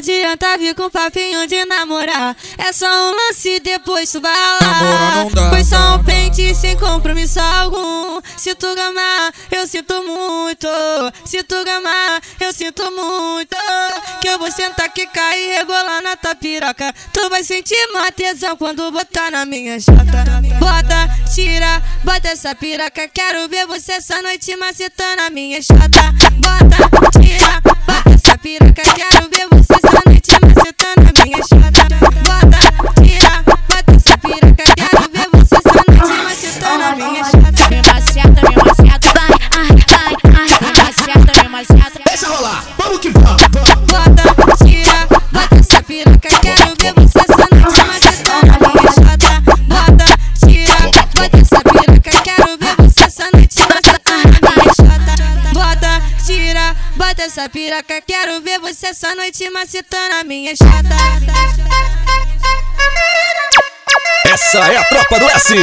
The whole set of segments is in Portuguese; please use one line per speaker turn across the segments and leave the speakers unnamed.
adianta vir com papinho de namorar. É só um lance, depois tu vai lá. Foi só um pente sem compromisso algum. Se tu gamar, eu sinto muito. Se tu gamar, eu sinto muito. Que eu vou sentar aqui, cair e rebolar na tua piroca. Tu vai sentir uma tesão quando botar na minha chata. Bota, tira, bota essa piroca. Quero ver você essa noite macetando a minha chata. Bota, tira, bota essa piroca. Quero bota essa piroca. Quero ver você essa noite macetando a minha chata. Essa
é a tropa do S.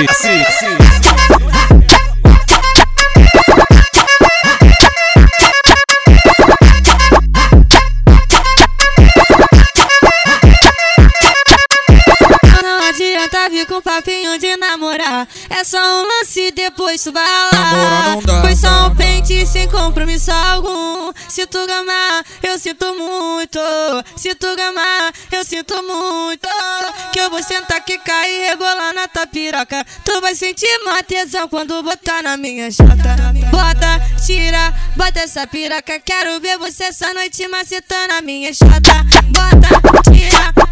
Não adianta vir com papinho de namorar. É só um lance, depois tu vai lá. Foi só um pente sem compromisso algum. Se tu gamar, eu sinto muito. Se tu gamar, eu sinto muito. Que eu vou sentar aqui, cair e rebolar na tua piroca. Tu vai sentir uma tesão quando botar na minha chata. Bota, tira, bota essa piroca. Quero ver você essa noite macetando a minha chata. Bota, tira,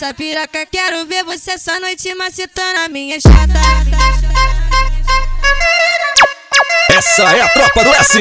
essa piroca. Quero ver você essa noite macetando a minha chata.
Essa é a tropa do S.